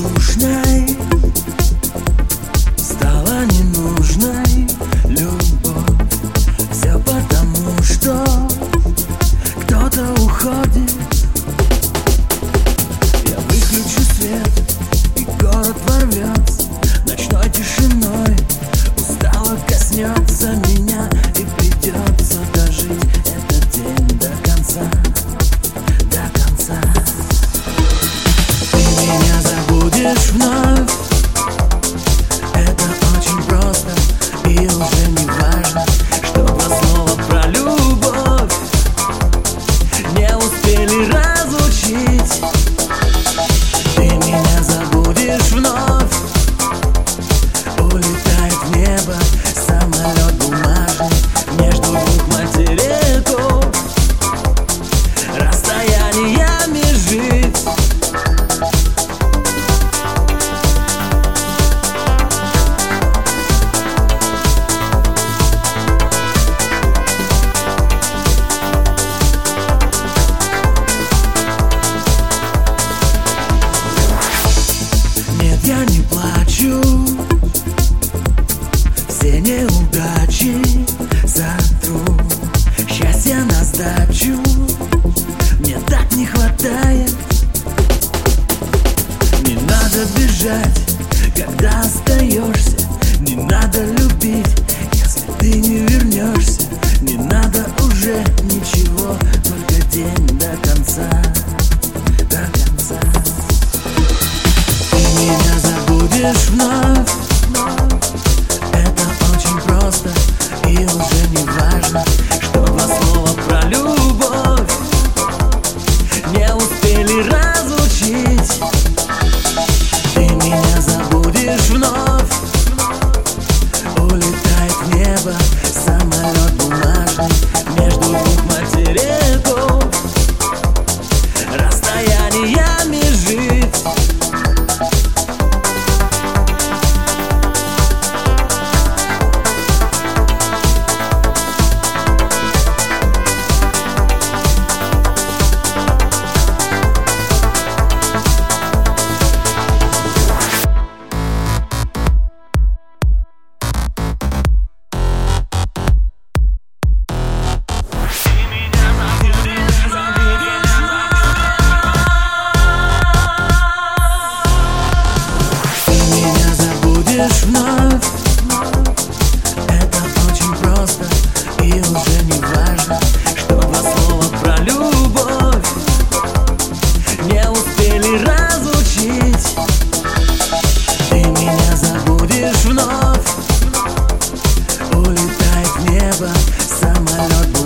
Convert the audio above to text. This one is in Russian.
равнодушной Стала ненужной любовь. Все потому, что кто-то уходит. Я выключу свет, и город ворвется Ночной тишиной устало коснется меня Сдачу Мне так не хватает. Не надо бежать, когда остаешься. Не надо любить, если ты не вернешься. Не надо уже ничего Только день до конца. До конца. Ты меня забудешь вновь never summer. not